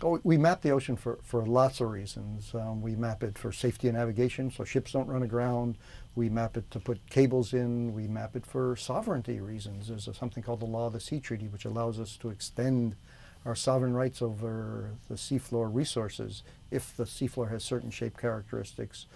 Oh, we map the ocean for, for lots of reasons. Um, we map it for safety and navigation, so ships don't run aground. We map it to put cables in. We map it for sovereignty reasons. There's a, something called the Law of the Sea Treaty, which allows us to extend our sovereign rights over the seafloor resources if the seafloor has certain shape characteristics.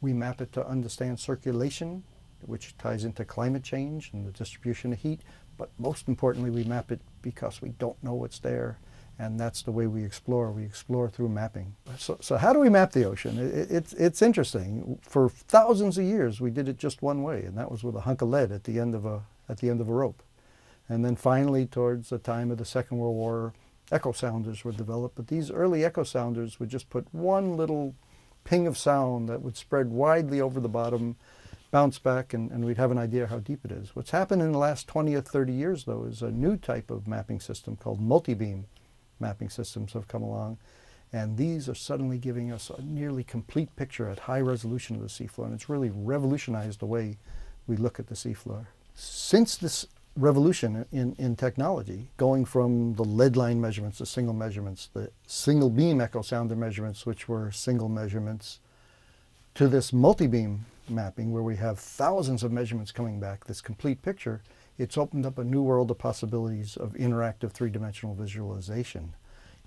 We map it to understand circulation, which ties into climate change and the distribution of heat. But most importantly, we map it because we don't know what's there and that's the way we explore. We explore through mapping. So, so how do we map the ocean? It, it's, it's interesting. For thousands of years, we did it just one way, and that was with a hunk of lead at the end of a, at the end of a rope. And then finally, towards the time of the Second World War, echo sounders were developed. But these early echo sounders would just put one little ping of sound that would spread widely over the bottom, bounce back, and, and we'd have an idea how deep it is. What's happened in the last 20 or 30 years, though, is a new type of mapping system called multi-beam mapping systems have come along. And these are suddenly giving us a nearly complete picture at high resolution of the seafloor. And it's really revolutionized the way we look at the seafloor. Since this revolution in, in technology, going from the lead line measurements to single measurements, the single beam echo sounder measurements, which were single measurements, to this multi-beam mapping where we have thousands of measurements coming back, this complete picture, it's opened up a new world of possibilities of interactive three-dimensional visualization.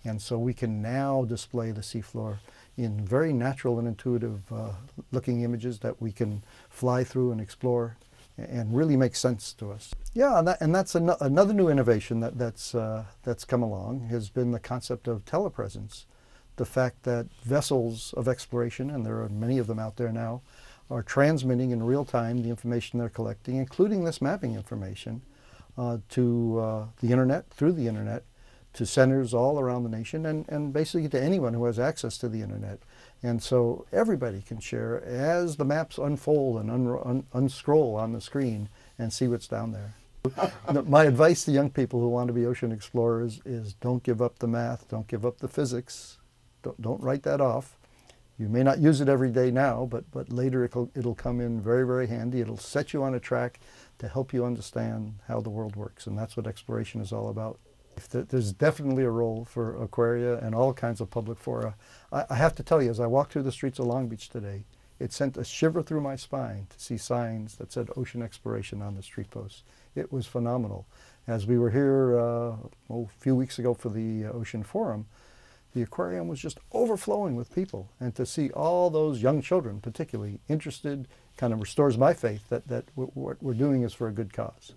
And so we can now display the seafloor in very natural and intuitive uh, looking images that we can fly through and explore and really make sense to us. Yeah, and, that, and that's an another new innovation that, that's, uh, that's come along has been the concept of telepresence. The fact that vessels of exploration, and there are many of them out there now, are transmitting in real time the information they're collecting, including this mapping information, uh, to uh, the internet, through the internet, to centers all around the nation, and, and basically to anyone who has access to the internet. And so everybody can share as the maps unfold and un un unscroll on the screen and see what's down there. My advice to young people who want to be ocean explorers is don't give up the math, don't give up the physics, don't, don't write that off. You may not use it every day now, but, but later it'll, it'll come in very, very handy. It'll set you on a track to help you understand how the world works. And that's what exploration is all about. There's definitely a role for aquaria and all kinds of public fora. I, I have to tell you, as I walked through the streets of Long Beach today, it sent a shiver through my spine to see signs that said ocean exploration on the street posts. It was phenomenal. As we were here uh, oh, a few weeks ago for the Ocean Forum, the aquarium was just overflowing with people. And to see all those young children, particularly interested, kind of restores my faith that, that what we're doing is for a good cause.